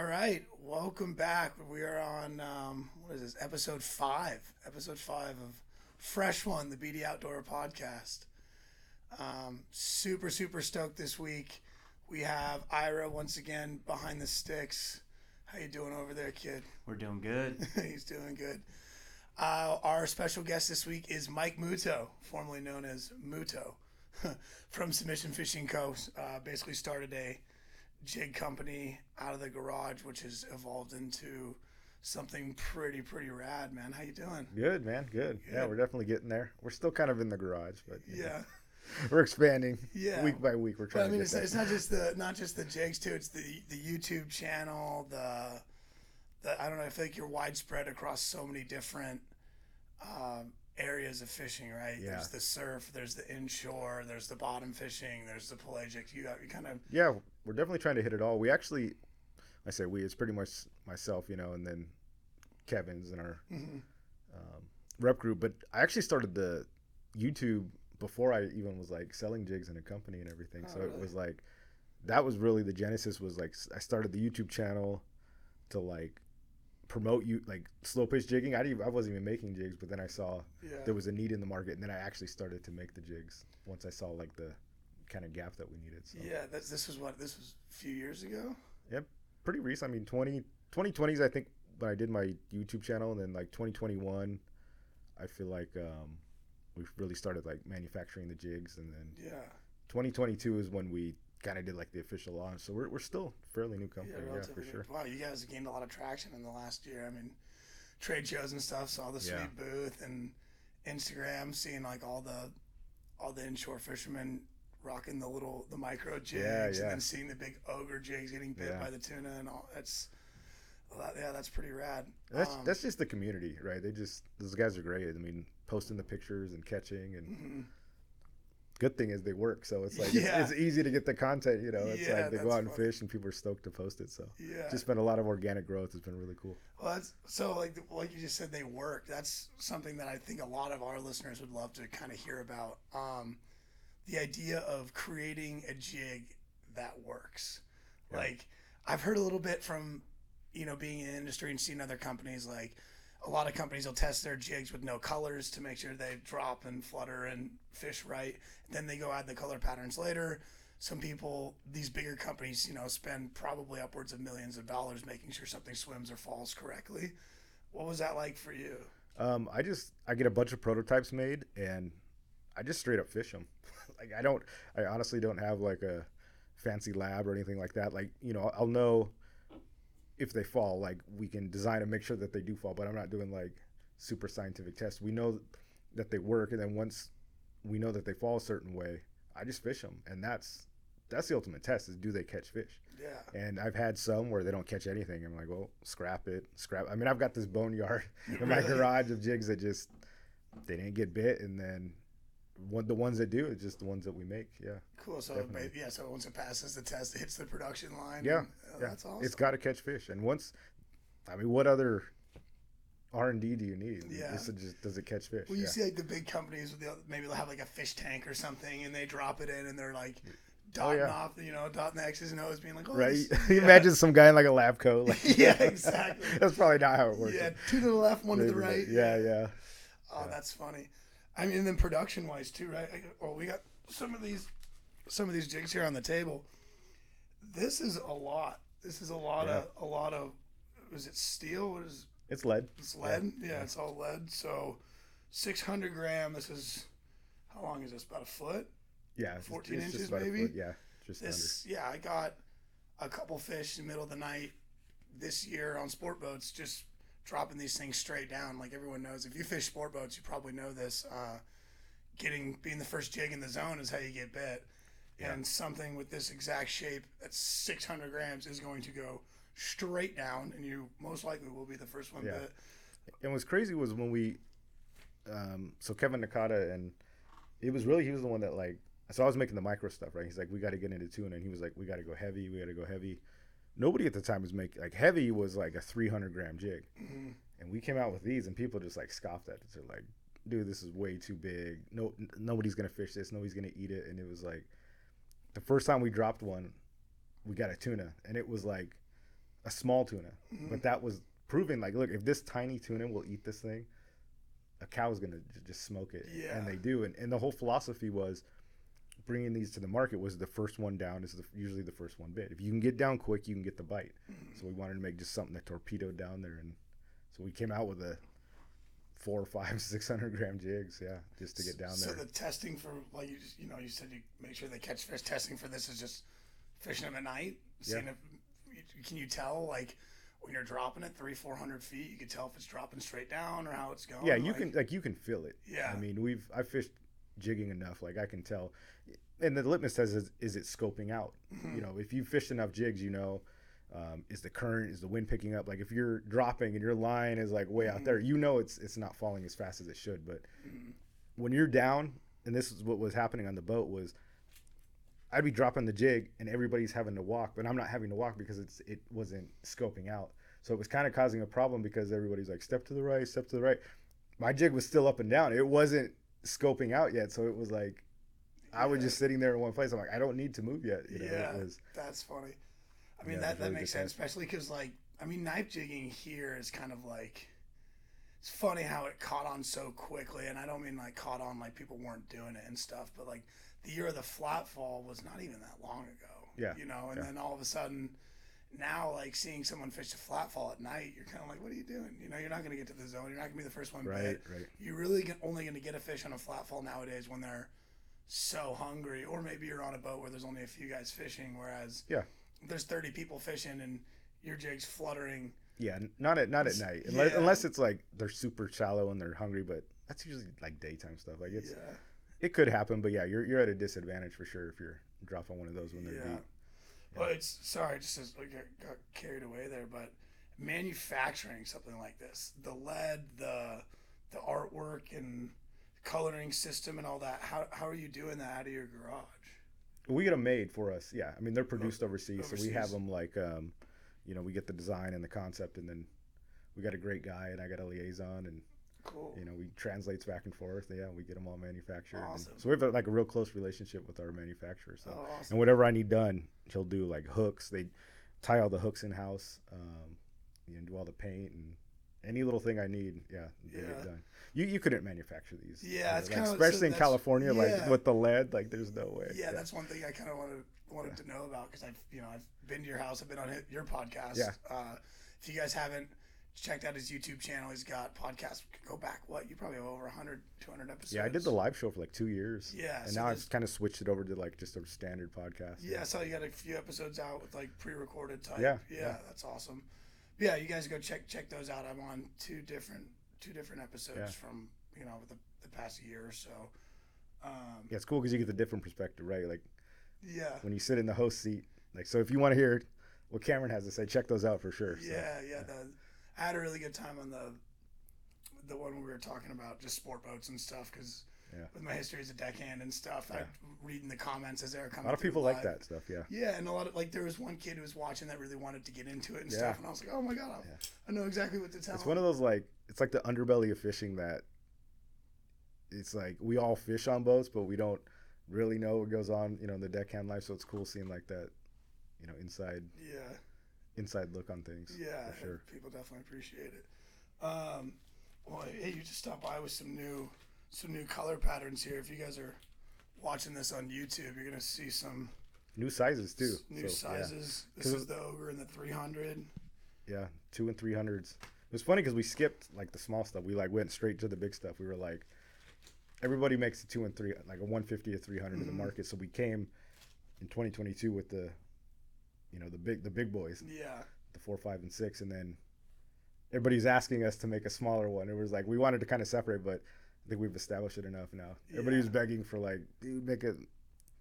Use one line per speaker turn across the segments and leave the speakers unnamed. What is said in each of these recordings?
All right, welcome back. We are on um, what is this? Episode five. Episode five of Fresh One, the BD Outdoor Podcast. Um, super super stoked this week. We have Ira once again behind the sticks. How you doing over there, kid?
We're doing good.
He's doing good. Uh, our special guest this week is Mike Muto, formerly known as Muto, from Submission Fishing Co. Uh, basically started a jig company out of the garage, which has evolved into something pretty pretty rad, man. How you doing?
Good, man. Good. Yeah, we're definitely getting there. We're still kind of in the garage, but you know,
Yeah,
we're expanding.
Yeah.
Week by week, we're
but
trying
I mean,
to
it's, it's not just the not just the jigs too. It's the the YouTube channel. The the I don't know. I feel like you're widespread across so many different um, areas of fishing. Right?
Yeah.
There's the surf. There's the inshore. There's the bottom fishing. There's the pelagic. You got you kind of
yeah, we're definitely trying to hit it all. We actually, I say we, it's pretty much myself, you know, and then Kevin's and our
mhm.
um, rep group. But I actually started the YouTube before I even was like selling jigs in a company and everything.
Oh,
so it was like that was really the genesis. Was like I started the YouTube channel to like promote you like slow pitch jigging. I didn't, I wasn't even making jigs, but then I saw
yeah.
there was a need in the market, and then I actually started to make the jigs once I saw like the kind of gap that we needed. So
Yeah, this, this was what this was a few years ago.
Pretty recent. I mean, 20, 2020s, I think when I did my YouTube channel, and then like 2021, I feel like um, we really started like manufacturing the jigs, and then
Yeah,
2022 is when we kind of did like the official launch. So we're, we're still fairly new company, yeah,
relatively
for
new.
sure.
Wow, you guys gained a lot of traction in the last year. I mean, trade shows and stuff. Saw the sweet
Yeah.
booth and Instagram, seeing like all the all the inshore fishermen rocking the little the micro jigs,
Yeah,
and then seeing the big ogre jigs getting bit
Yeah.
by the tuna and all. That's well, yeah, that's pretty rad.
That's
Um,
that's just the community, right? They just those guys are great. I mean, posting the pictures and catching, and
mhm.
good thing is they work. So it's like
Yeah.
it's, it's easy to get the content. You know, it's
Yeah,
like they go out and
funny.
fish, and people are stoked to post it. So
yeah.
just been a lot of organic growth. It's been really cool.
Well, that's so like like you just said they work. That's something that I think a lot of our listeners would love to kind of hear about. Um, the idea of creating a jig that works.
Yeah.
Like I've heard a little bit from you know being in the industry and seeing other companies like a lot of companies will test their jigs with no colors to make sure they drop and flutter and fish right. Then they go add the color patterns later. Some people, these bigger companies, you know, spend probably upwards of millions of dollars making sure something swims or falls correctly. What was that like for you?
Um, I just I get a bunch of prototypes made, and I just straight up fish them. Like I don't, I honestly don't have like a fancy lab or anything like that. Like you know, I'll know if they fall. Like we can design and make sure that they do fall, but I'm not doing like super scientific tests. We know that they work, and then once we know that they fall a certain way, I just fish them, and that's that's the ultimate test: is do they catch fish?
Yeah.
And I've had some where they don't catch anything. I'm like, well, scrap it, scrap. I mean, I've got this boneyard in my garage of jigs that just they didn't get bit, and then one the ones that do is just the ones that we make. Yeah,
Cool. So
Definitely.
yeah. So once it passes the test, it hits the production line.
Yeah,
and, uh,
yeah.
That's awesome.
it's got to catch fish. And once, I mean, what other R and D do you need?
Yeah.
It's just does it catch fish?
Well, you
yeah.
see like the big companies, with the, maybe they'll have like a fish tank or something, and they drop it in, and they're like
Oh,
dotting
yeah.
off, you know, dotting the X's and O's, being like, oh,
right?
this-.
Imagine some guy in like a lab coat. Like,
Yeah, exactly.
That's probably not how it works.
Yeah, two to the left, one to the right.
Yeah, yeah.
Oh, that's funny. I mean, and then production wise too, right? Well, we got some of these, some of these jigs here on the table. This is a lot. This is a lot of a lot of. Was it steel? What is
It's lead.
it's lead? Yeah, it's all lead. So, six hundred gram. This is how long is this? About a foot.
Yeah,
14
it's
inches, maybe?
foot, Yeah, just
This yeah, I got a couple fish in the middle of the night this year on sport boats, just dropping these things straight down. Like everyone knows, if you fish sport boats, you probably know this. Uh, getting being the first jig in the zone is how you get bit,
Yeah.
and something with this exact shape that's 600 grams is going to go straight down, and you most likely will be the first one
Yeah.
bit.
And what's crazy was when we, um, so Kevin Nakata and it was really he was the one that like so I was making the micro stuff right. He's like we got to get into tuna and he was like we got to go heavy, we got to go heavy. Nobody at the time was making like heavy was like a 300 gram jig,
Mhm.
and we came out with these and people just like scoffed at it. They're like, dude, this is way too big. No, n- nobody's gonna fish this. Nobody's gonna eat it. And it was like the first time we dropped one, we got a tuna, and it was like a small tuna,
Mm-hmm.
but that was proving like, look, if this tiny tuna will eat this thing, a cow's gonna j- just smoke it,
Yeah.
and they do. And, and the whole philosophy was bringing these to the market was the first one down is the, usually the first one bit. If you can get down quick, you can get the bite. So we wanted to make just something that torpedoed down there, and so we came out with a four, five, six hundred gram jigs, yeah, just to get down
So
there.
So the testing for like you just, you know you said you make sure they catch fish. Testing for this is just fishing them at night. Seeing
Yeah.
if can you tell like when you're dropping it three four hundred feet, you can tell if it's dropping straight down or how it's going.
Yeah, you
like-
can like you can feel it.
Yeah.
I mean, we've I fished jigging enough, like I can tell. And the litmus test is is it scoping out?
Mm-hmm.
You know, if you fished enough jigs, you know, um, is the current, is the wind picking up? Like if you're dropping and your line is like way out there,
Mm-hmm.
you know it's it's not falling as fast as it should. But when you're down, and this is what was happening on the boat was. I'd be dropping the jig and everybody's having to walk, but I'm not having to walk because it's it wasn't scoping out. So it was kind of causing a problem because everybody's like step to the right, step to the right. My jig was still up and down. It wasn't scoping out yet, so it was like I was just sitting there in one place. I'm like, I don't need to move yet. You know,
yeah,
was
that's funny. I mean
Yeah,
that that
really
makes sense, especially because like I mean knife jigging here is kind of like it's funny how it caught on so quickly, and I don't mean like caught on like people weren't doing it and stuff, but like the year of the flat fall was not even that long ago.
Yeah,
you know, and
yeah.
then all of a sudden. Now, like seeing someone fish a flat fall at night, you're kind of like, "What are you doing?" You know, you're not going to get to the zone. You're not going to be the first one
right,
bit.
right.
You're really get, only going to get a fish on a flat fall nowadays when they're so hungry, or maybe you're on a boat where there's only a few guys fishing, whereas
Yeah.
there's 30 people fishing and your jig's fluttering.
Yeah, not at not at
It's-
night unless,
yeah.
unless it's like they're super shallow and they're hungry. But that's usually like daytime stuff. Like it's
yeah,
it could happen, but yeah, you're you're at a disadvantage for sure if you're dropping one of those when they're
yeah.
deep.
Well, it's sorry, just as I got, carried away there, but manufacturing something like this, the lead, the the artwork and coloring system and all that. How how are you doing that out of your garage?
We get them made for us. Yeah, I mean they're produced overseas, so we have them like, um, you know, we get the design and the concept, and then we got a great guy, and I got a liaison, and
Cool.
you know we translates back and forth. Yeah, we get them all manufactured. and-
Awesome.
so we have like a real close relationship with our manufacturer. So
Oh, awesome.
and whatever I need done, he'll do like hooks. They tie all the hooks in house, um, and do all the paint and any little thing I need. Yeah,
Yeah.
get done. You you couldn't manufacture these.
Yeah,
uh,
it's
like,
kinda- so
especially in California,
yeah.
like with the lead, like there's no way.
Yeah, that's one thing I kind of wanted wanted to know about because I've you know I've been to your house, I've been on your podcast.
Yeah.
Uh, if you guys haven't checked out his YouTube channel, he's got podcasts. Go back, what you probably have over 100, 200 episodes.
Yeah, I did the live show for like two years.
Yeah,
and
so
now I've kind of switched it over to like just a standard podcast.
Yeah, so you got a few episodes out with like pre-recorded type.
Yeah,
yeah,
yeah.
that's awesome. Yeah, you guys go check check those out. I'm on two different two different episodes
Yeah.
from you know the, the past year or so. Um,
Yeah, it's cool because you get the different perspective, right? Like
yeah,
when you sit in the host seat. Like, so if you want to hear what Cameron has to say, check those out for sure. So,
Yeah, yeah. The, I had a really good time on the the one we were talking about, just sport boats and stuff. Because
Yeah.
with my history as a deckhand and stuff, I reading the comments as they were coming.
a lot of people like that stuff. Yeah.
Yeah, and a lot of like there was one kid who was watching that really wanted to get into it and
Yeah.
stuff, and I was like, oh my god, I,
Yeah.
I know exactly what to tell.
It's one of those like it's like the underbelly of fishing that it's like we all fish on boats, but we don't really know what goes on, you know, in the deckhand life. So it's cool seeing like that, you know, inside
yeah,
inside look on things.
yeah.
for sure.
People definitely appreciate it. Um, well, hey, you just stopped by with some new some new color patterns here. If you guys are watching this on YouTube, you're gonna see some
New sizes too.
new
So, yeah.
sizes. This
'Cause
is the ogre in the 300.
Yeah, two and three hundreds. It was funny because we skipped like the small stuff. We like went straight to the big stuff. We were like, everybody makes a two and three, like a one fifty to 300 in
Mm-hmm.
the market. So we came in twenty twenty two with the, you know, the big the big boys,
Yeah,
the four, five, and six, and then everybody's asking us to make a smaller one. It was like we wanted to kind of separate, but I think we've established it enough now. Everybody was begging for like, dude, make it,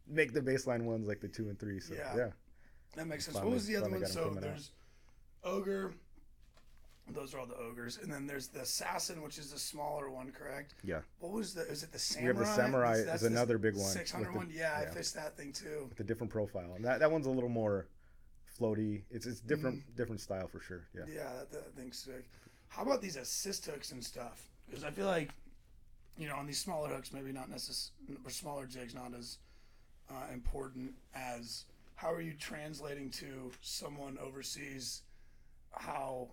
make the baseline ones like the two and three. So
Yeah.
yeah,
that makes sense.
Finally-
what was the other one? So
coming out.
there's ogre. Those are all the ogres, and then there's the assassin, which is the smaller one, correct?
yeah.
What was the? Is it the
We
samurai?
have the samurai
That's-
is another big one.
600
with the-
one. Yeah, I fished that thing too.
with a different profile. And that, that one's a little more floaty. It's it's different different style for sure. Yeah.
Yeah, that, that thing's sick. How about these assist hooks and stuff? Because I feel like, you know, on these smaller hooks, maybe not necessarily, or smaller jigs, not as uh, important as how are you translating to someone overseas how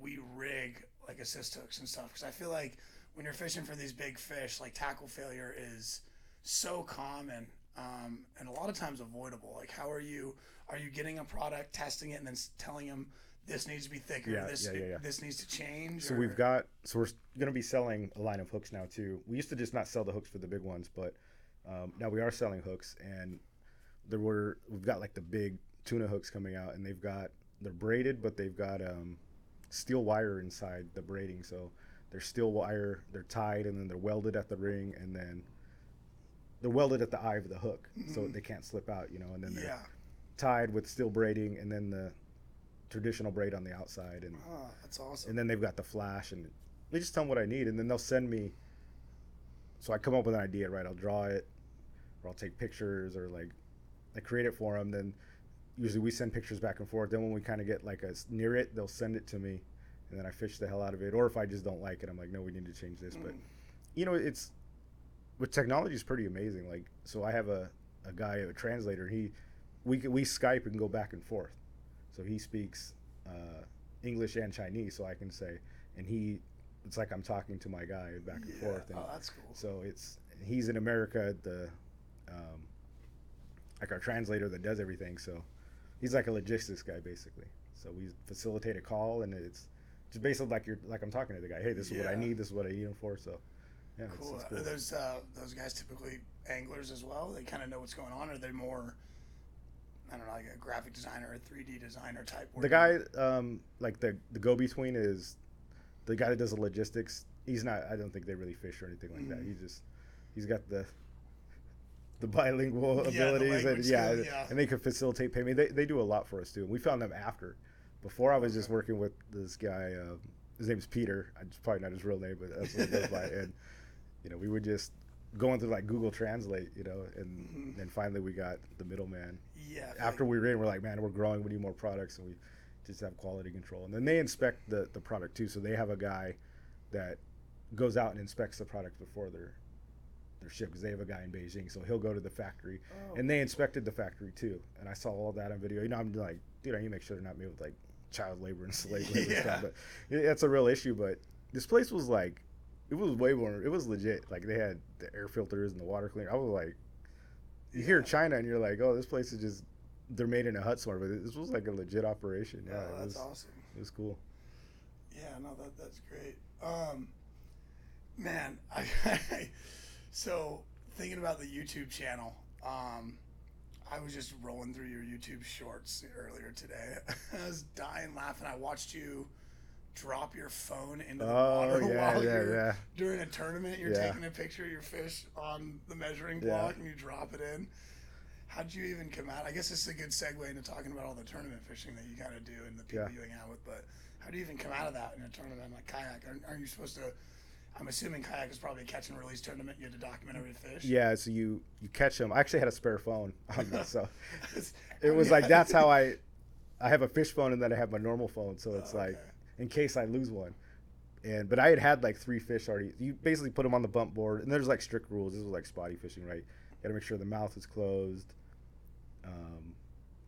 we rig like assist hooks and stuff because I feel like when you're fishing for these big fish, like tackle failure is so common um, and a lot of times avoidable. Like, how are you? Are you getting a product, testing it, and then telling them this needs to be thicker,
Yeah,
this
yeah, yeah, yeah.
this needs to change?
So
or-
we've got so we're going to be selling a line of hooks now too. We used to just not sell the hooks for the big ones, but um, now we are selling hooks, and there were we've got like the big tuna hooks coming out, and they've got they're braided, but they've got um, steel wire inside the braiding, so they're steel wire, they're tied, and then they're welded at the ring, and then they're welded at the eye of the hook, so they can't slip out, you know, and then they're
yeah.
Tied with steel braiding, and then the traditional braid on the outside, and
Oh, that's awesome.
and then they've got the flash and they just tell them what I need and then they'll send me so I come up with an idea right? I'll draw it or I'll take pictures or like I create it for them then usually we send pictures back and forth. Then when we kind of get like us near it they'll send it to me and then I fish the hell out of it. Or if I just don't like it I'm like no we need to change this but hmm. you know it's with technology is pretty amazing. Like so I have a, a guy a translator he we we Skype and go back and forth so he speaks uh, English and Chinese, so I can say, and he, it's like I'm talking to my guy back and
yeah.
forth. And
Oh, that's cool.
so it's he's in America, the, um, like our translator that does everything. So he's like a logistics guy basically. So we facilitate a call, and it's just basically like you're like I'm talking to the guy. Hey, this is what I need. This is what I need him for. So yeah,
Cool.
it's
Are
cool.
those uh, those guys typically anglers as well? They kind of know what's going on, or they're more, I don't know, like a graphic designer or 3D designer type.
The guy, um, like the the go between is the guy that does the logistics. He's not. I don't think they really fish or anything like that.
Mhm.
He just he's got the the bilingual
Yeah, the
abilities and yeah,
skill, yeah.
and they can facilitate payment. They they do a lot for us too. And we found them after. Before I was just working with this guy. Uh, his name's Peter. It's probably not his real name, but that's what it goes by. And you know, we would just going through like Google Translate, you know, and
Mhm.
then finally we got the middleman
Yeah.
After we were in, we're like, man, we're growing. We need more products, and we just have quality control. And then they inspect the the product too. So they have a guy that goes out and inspects the product before they're they're shipped because they have a guy in Beijing. So he'll go to the factory,
Oh,
and they inspected the factory too. And I saw all that on video. You know, I'm like, dude, I need to make sure they're not made with like child labor and slave labor
Yeah.
stuff. But that's a real issue. But this place was like. It was way more. It was legit. Like they had the air filters and the water cleaner. I was like, you hear China and you're like, oh, this place is just they're made in a hut somewhere, but this was like a legit operation. Yeah,
oh, that's
was
awesome.
it was cool.
Yeah, no, that that's great. Um, man, I, so thinking about the YouTube channel, um, I was just rolling through your YouTube shorts earlier today. I was dying laughing. I watched you drop your phone into the
Oh
water
yeah,
while
yeah,
you're
yeah.
during a tournament. You're taking a picture of your fish on the measuring block and you drop it in. How'd you even come out? I guess this is a good segue into talking about all the tournament fishing that you kind of do and the people you hang out with. But how do you even come out of that in a tournament like kayak? Aren't, aren't you supposed to? I'm assuming kayak is probably a catch and release tournament. You had to document every fish.
Yeah, so you you catch them. I actually had a spare phone on this, so it was like that's how I I have a fish phone and then I have my normal phone, so it's
Oh,
like
okay.
In case I lose one. And but I had had like three fish already. You basically put them on the bump board, and there's like strict rules. This was like spotty fishing, right? You got to make sure the mouth is closed, um,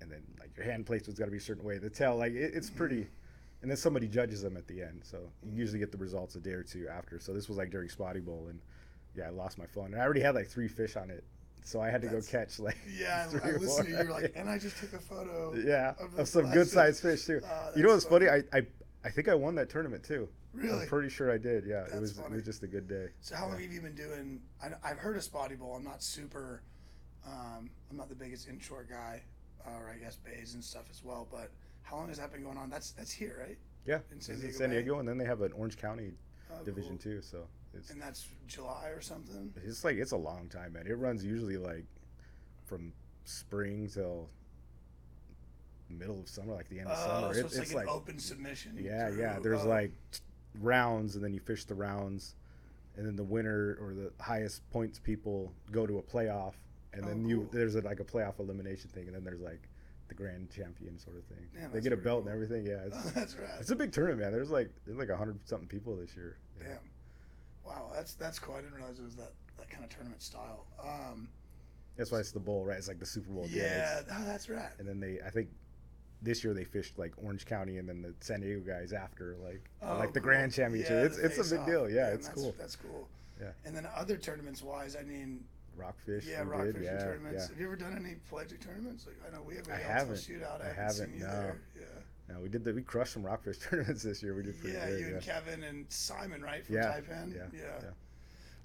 and then like your hand placement's got to be a certain way. The tail, like it, it's pretty. And then somebody judges them at the end, so you usually get the results a day or two after. So this was like during Spotty Bowl, and yeah, I lost my phone, and I already had like three fish on it, so I had to
That's-
go catch like
Yeah,
three
I, listened to you. Like, and I just took a photo.
yeah,
of
of some good
fish."
sized fish too.
Oh,
you know what's funny? I, I I think I won that tournament too.
Really?
I'm pretty sure I did. Yeah,
That's
it was it was just a good day.
So how long
Yeah.
have you been doing? I, I've heard of Spotty Bowl. I'm not super. Um, I'm not the biggest inshore guy, or I guess bays and stuff as well. But how long has that been going on? That's that's here, right?
Yeah,
In San
in
Diego
San Diego, and then they have an Orange County
Oh,
division
cool.
too. So it's
And that's July or something.
it's like it's a long time, man. It runs usually like from spring till middle of summer, like the end of
Oh,
summer.
so
It-
it's, like, an open submission.
Yeah,
through-
yeah. There's
oh,
like rounds, and then you fish the rounds, and then the winner or the highest points people go to a playoff, and
Oh,
then you
cool.
there's a, like a playoff elimination thing, and then there's like the grand champion sort of thing.
Yeah,
they get a belt
cool.
and everything. Yeah, it's,
that's right.
it's a big tournament, man. There's like there's like a hundred something people this year. Yeah.
Damn. Wow, that's that's cool. I didn't realize it was that that kind of tournament style. Um,
That's why it's the bowl, right? It's like the Super Bowl.
yeah,
It's-
oh, that's right.
and then they, I think, this year they fished like Orange County and then the San Diego guys after like
Oh,
like the
cool.
Grand Championship.
Yeah,
it's it's a big
face-off.
deal. Yeah, it's
that's,
cool.
That's cool.
Yeah.
And then other tournaments wise, I mean,
Rockfish.
yeah, rockfish
did. Yeah,
tournaments. Have you ever done any pelagic tournaments? Like, I know we have a
I haven't.
shootout. I,
I
haven't, you
no.
there. Yeah.
No, we did the we crushed some rockfish tournaments this year. We did pretty
Yeah,
good.
you
yeah.
and Kevin and Simon, right? From
Yeah,
Taipan.
yeah,
yeah.
yeah.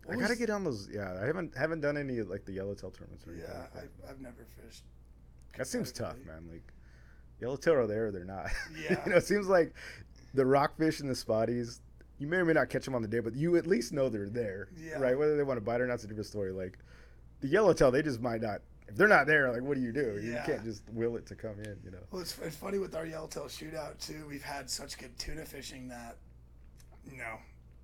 I gotta get on those. Yeah, I haven't haven't done any like the yellowtail tournaments or anything.
Yeah,
like.
I, I've never fished.
that seems tough, man. Like yellowtail are there, or they're not.
Yeah.
you know, it seems like the rockfish and the spotties. You may or may not catch them on the day, but you at least know they're there,
Yeah.
right? Whether they want to bite or not, it's a different story. Like the yellowtail, they just might not. If they're not there, like what do you do?
Yeah.
You can't just will it to come in, you know.
Well, it's, it's funny with our Yellowtail shootout too. We've had such good tuna fishing that, you know,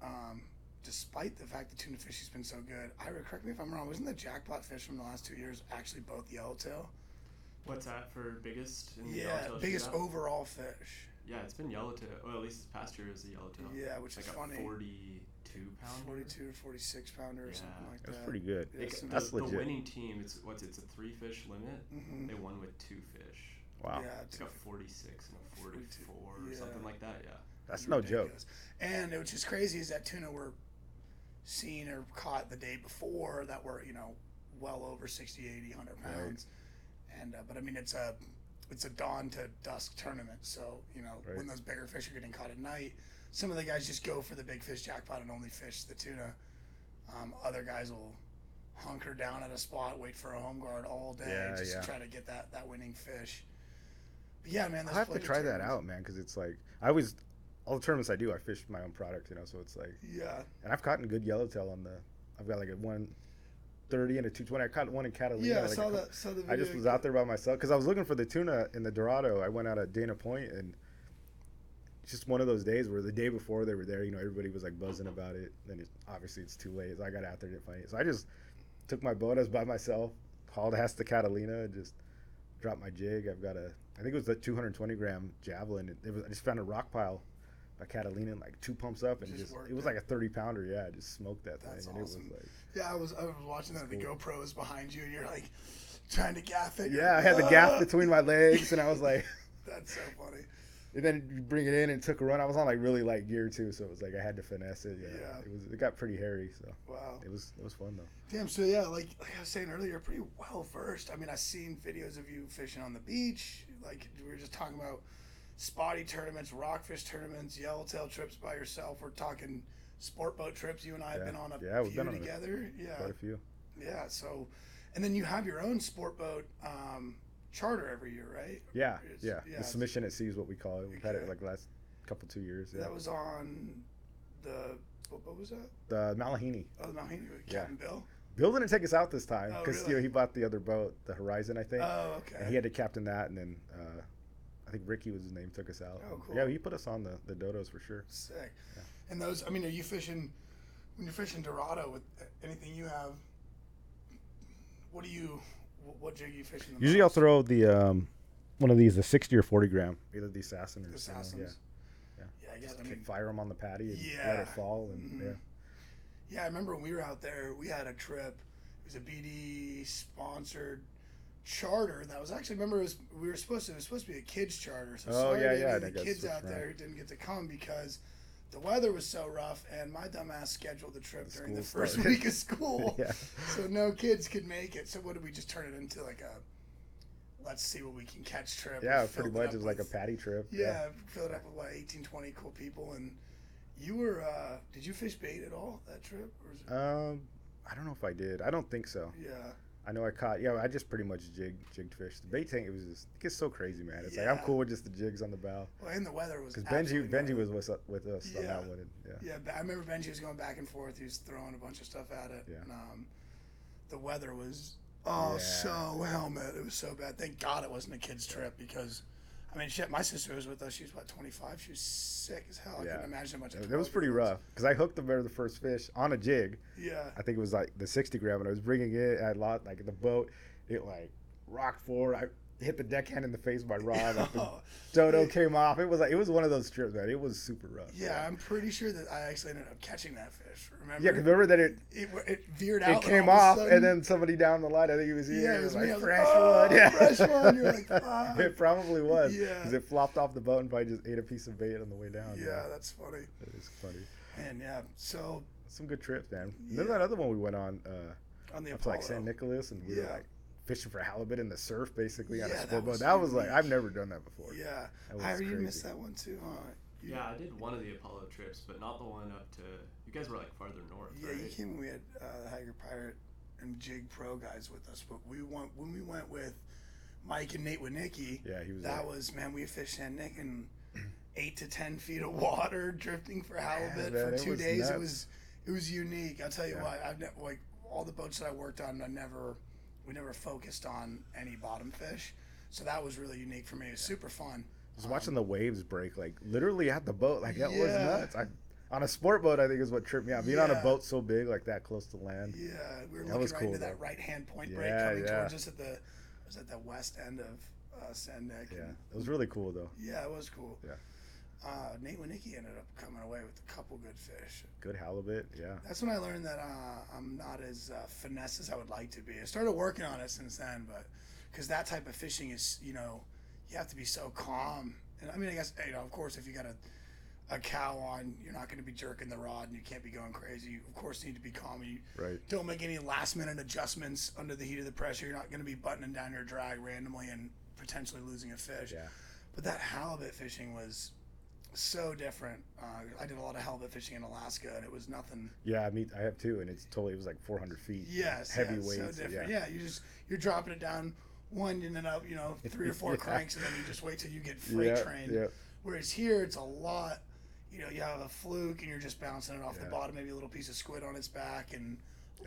um, despite the fact that tuna fishing's been so good, Ira, correct me if I'm wrong. Wasn't the jackpot fish from the last two years actually both Yellowtail?
What's that for biggest in the
Yeah,
yellowtail
biggest
shootout?
overall fish.
Yeah, it's been yellowtail. Well, at least this past year was a yellowtail.
Yeah, which
It's
is
a
funny.
42 pound.
42 or 46 pounder or
Yeah.
something like that.
That's pretty good.
Yeah,
It,
some-
That's
the, the winning team, it's what's it's a three fish limit.
Mhm.
They won with two fish.
Wow,
Yeah,
It's like a 46 and a
42,
44 or
yeah.
something like that. Yeah.
that's no joke.
ridiculous. And which is crazy is that tuna were seen or caught the day before that were, you know, well over 60, 80, 100
Right.
And, uh, but I mean, it's a, it's a dawn to dusk tournament. So, you know,
Right.
when those bigger fish are getting caught at night, some of the guys just go for the big fish jackpot and only fish the tuna. Um, other guys will hunker down at a spot, wait for a home guard all day
Yeah,
just
yeah.
to try to get that, that winning fish. But yeah, man,
I have to try that out, man, because it's like I always all the tournaments I do, I fish my own product, you know. So it's like,
Yeah.
and I've caught a good yellowtail on the. I've got like a one thirty and a two twenty. I caught one in Catalina.
Yeah, I
like
saw that. Saw the video.
I just was out there by myself because I was looking for the tuna in the Dorado. I went out at Dana Point and just one of those days where the day before they were there, you know, everybody was like buzzing about it. Then it, obviously it's too late. So I got out there didn't find it. So I just took my boat. I was by myself, hauled ass to Catalina, and just dropped my jig. I've got a, I think it was the 220 gram javelin. It, it was, I just found a rock pile by Catalina, and like two pumps up, and
Just
just, it was
it.
like a 30 pounder. Yeah, I just smoked that
That's
thing. And
awesome.
it was like,
Yeah, I was I was watching that. The. GoPro is behind you, and you're like trying to gaff it.
Yeah, I had the gaff
"Ah!"
between my legs, and I was like.
That's so funny.
And then you bring it in and took a run. I was on like really light gear too, so it was like I had to finesse it. Yeah,
Yeah.
it was it got pretty hairy, so
Wow.
it was it was fun though.
Damn. So yeah, like, like I was saying earlier, you're pretty well versed. I mean, I've seen videos of you fishing on the beach. Like we were just talking about spotty tournaments, rockfish tournaments, yellowtail trips by yourself. We're talking sport boat trips. You and I have
Yeah.
been on a
Yeah, we've been on a-
together. Yeah.
Quite a few.
Yeah. So, and then you have your own sport boat um, charter every year, right?
Yeah,
It's-
yeah.
yeah,
The submission at sea is what we call it. We've had it like last couple two years. Yeah.
That was on the what, was that?
the Malahini.
Oh, the Henry with
Yeah.
Captain Bill.
Bill didn't take us out this time
Oh,
because you know he bought the other boat, the Horizon, I think,
Oh, okay.
and he had to captain that, and then uh, I think Ricky was his name, took us out.
Oh, cool.
Yeah, he put us on the the dodos for sure.
Sick.
Yeah.
And those, I mean, are you fishing when you're fishing Dorado with anything you have? What do you? What jig are you fishing?
Usually I'll throw the um, one of these, the 60 or 40 gram, either the assassin or
the
sumo,
Assassins.
Yeah.
Yeah, yeah.
Just
I mean,
fire them on the patty and let it fall and
Mhm.
yeah.
yeah. I remember when we were out there, we had a trip. It was a BD sponsored charter that was actually remember it was we were supposed to it was supposed to be a kids charter. So
Oh,
sorry
yeah, yeah,
any of
that
the kids out there didn't get to come because the weather was so rough and my dumbass scheduled the trip
The
during the first
started.
week of school.
yeah.
so no kids could make it. So what did we just turn it into like a let's see what we can catch trip?
Yeah, pretty much. It was like a patty trip.
yeah, filled it up with like 18, 20 cool people. And you were uh did you fish bait at all that trip? It,
Um, I don't know if I did. I don't think so.
yeah,
I know I caught. Yeah, I just pretty much jigged jigged fish. The bait tank. It was just it gets so crazy, man. It's like I'm cool with just the jigs on the bow.
well, and the weather was
Because Benji Benji was with, with us on
Yeah.
that one. And, yeah.
Yeah, I remember Benji was going back and forth. He was throwing a bunch of stuff at it.
Yeah.
And, um, the weather was oh
Yeah.
so helmet. It was so bad. Thank God it wasn't a kids trip because, I mean, shit. My sister was with us. She was about twenty five. She was sick as hell. I
Yeah.
couldn't imagine how much.
It, it was pretty rough because I hooked the very the first fish on a jig.
Yeah.
I think it was like the 60 gram, and I was bringing it. I lost like the boat. It like rocked forward. I hit the deckhand in the face by Rod.
Oh,
dodo came off. It was like it was one of those trips, man. It was super rough.
yeah, I'm pretty sure that I actually ended up catching that fish. Remember?
Yeah, remember that it
it, it veered out.
it came
all of a
off,
sudden-
and then somebody down the line, I think it was.
Yeah,
it
was me. I
like
was
fresh
like, "Oh,
one. Yeah,
fresh one." You're like,
it probably was.
Yeah.
because it flopped off the boat and probably just ate a piece of bait on the way down.
yeah, that's funny.
that is funny.
And yeah, so
Some good trips, man. And then that other one we went on uh,
on the
up to like
Apollo,
San Nicolas, and we were
Yeah.
like fishing for halibut in the surf, basically on a
that
sport boat.
was
That was like. I've never done that before.
yeah,
That was
I you
crazy.
missed that one too, huh? You-
Yeah, I did one of the Apollo trips, but not the one up to. You guys were like farther north,
Yeah,
right?
you came and we had uh, the Hager Pirate and Jig Pro guys with us, but we went when we went with Mike and Nate Winicki.
Yeah, he was.
That
there.
was man, we fished San Nick and eight to ten feet of water, drifting for halibut
man,
for two
was
days.
nuts.
It was it was unique. I'll tell you
Yeah.
what, I've never like all the boats that I worked on, I never we never focused on any bottom fish, so that was really unique for me. It was super fun.
Just watching the waves break, like literally at the boat, like that was nuts. I, on a sport boat, I think is what tripped me out. Being on a boat so big, like that close to land.
Yeah, we were
That
looking
was
right
cool,
into that right hand point break coming
yeah.
towards us at the was at the west end of uh, San Nick.
Yeah,
and-
it was really cool though.
yeah, it was cool.
Yeah.
Uh, Nate Winicki ended up coming away with a couple good fish.
Good halibut, yeah.
That's when I learned that uh, I'm not as uh, finesse as I would like to be. I started working on it since then, but because that type of fishing is, you know, you have to be so calm. And I mean, I guess you know, of course, if you got a a cow on, you're not going to be jerking the rod, and you can't be going crazy. You, of course, need to be calm. You
Right.
don't make any last minute adjustments under the heat of the pressure. You're not going to be buttoning down your drag randomly and potentially losing a fish.
Yeah.
But that halibut fishing was so different. Uh, I did a lot of halibut fishing in Alaska, and it was nothing.
Yeah, I mean, I have two, and it's totally it was like 400 feet.
Yes,
heavy
yeah,
weights.
So
yeah.
different. Yeah. you just you're dropping it down one, and then up, you know, three or four
Yeah.
cranks, and then you just wait till you get freight
yeah,
trained.
yeah.
Whereas here, it's a lot. You know, you have a fluke, and you're just bouncing it off the bottom, maybe a little piece of squid on its back, and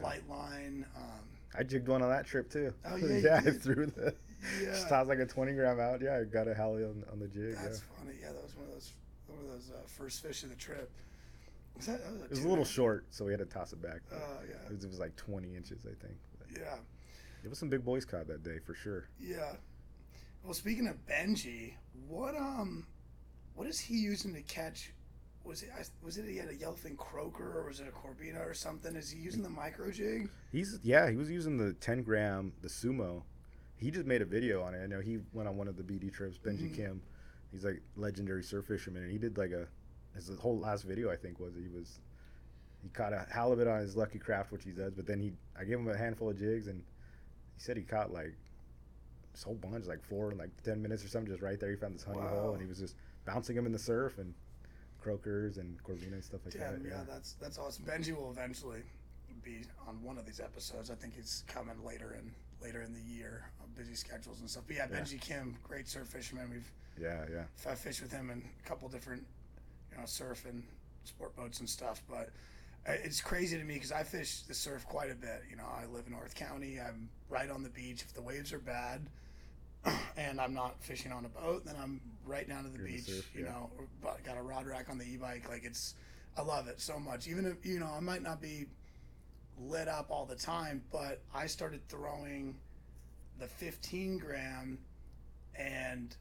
light line. Um,
I jigged one on that trip too.
Oh, yeah,
yeah, I threw the
yeah,
just tossed like a 20 gram out. Yeah, I got a hally on, on the jig.
that's
yeah.
funny. Yeah, that was one of those one of those uh, first fish of the trip. Was that, that was
It was a little short, so we had to toss it back.
Oh
but
yeah,
it, was, it was like 20 inches, I think. But
yeah.
it was some big boys caught that day for sure.
Yeah. Well, speaking of Benji, what um, what is he using to catch? Was it was it he had a yellowfin croaker or was it a corbina or something? Is he using the micro jig?
He's yeah, he was using the 10 gram, the sumo. He just made a video on it. I know he went on one of the BD trips. Benji
Mhm.
Kim, he's like legendary surf fisherman, and he did like a his whole last video I think was he was he caught a halibut on his lucky craft, which he does. But then he I gave him a handful of jigs, and he said he caught like this whole bunch, like four in like 10 minutes or something, just right there. He found this honey hole, and he was just bouncing them in the surf and croakers and corvina and stuff like
Damn,
that.
yeah, that's that's awesome. Benji will eventually be on one of these episodes. I think he's coming later in later in the year, on busy schedules and stuff. But yeah,
Yeah.
Benji Kim, great surf fisherman. We've
yeah, yeah.
I fished with him in a couple different, you know, surf and sport boats and stuff. But uh, it's crazy to me because I fish the surf quite a bit. You know, I live in North County. I'm right on the beach. If the waves are bad, and I'm not fishing on a boat, then I'm right down to the
You're in the
beach.
surf,
you
yeah.
know, got a rod rack on the e-bike. Like it's, I love it so much. Even if you know, I might not be lit up all the time, but I started throwing the 15 gram and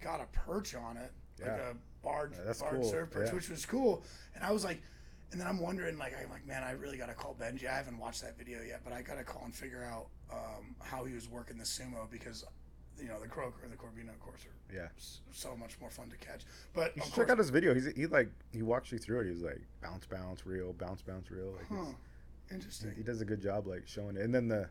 got a perch on it, like a barred,
Yeah,
barred
cool,
surf perch,
yeah.
which was cool. And I was like, and then I'm wondering, like, I'm like, man, I really got to call Benji. I haven't watched that video yet, but I got to call and figure out um, how he was working the sumo because, you know, the croaker and the corvina, of course, are
Yeah.
s- so much more fun to catch. But
You should
course,
check out his video. He's he like he walks you through it. He's like bounce, bounce, reel, bounce, bounce, reel. Like
huh, interesting.
he, he does a good job like showing it. And then the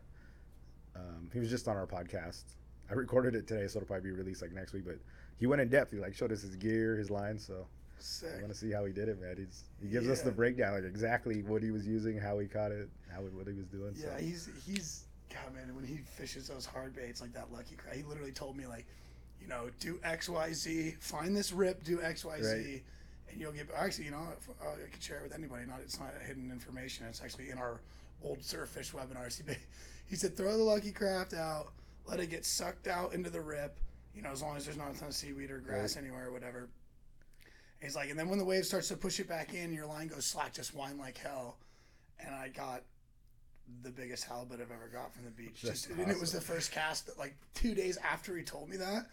um, he was just on our podcast. I recorded it today, so it'll probably be released like next week. But he went in depth. He like showed us his gear, his lines. So I
Sick.
want to see how he did it, man. He's he gives us the breakdown, like exactly what he was using, how he caught it, how what he was doing.
Yeah,
so.
he's he's God man. When he fishes those hard baits like that lucky craft, he literally told me like, you know, do X Y Z, find this rip, do X Y Z,
Right.
and you'll get. Actually, you know, uh, I could share it with anybody. Not it's not hidden information. It's actually in our old surf fish webinars. He, he said throw the lucky craft out, let it get sucked out into the rip. You know, as long as there's not a ton of seaweed or grass anywhere or whatever. And he's like, and then when the wave starts to push it back in, your line goes slack, just whine like hell. And I got the biggest halibut I've ever got from the beach.
That's
Just and it was the first cast that like two days after he told me that.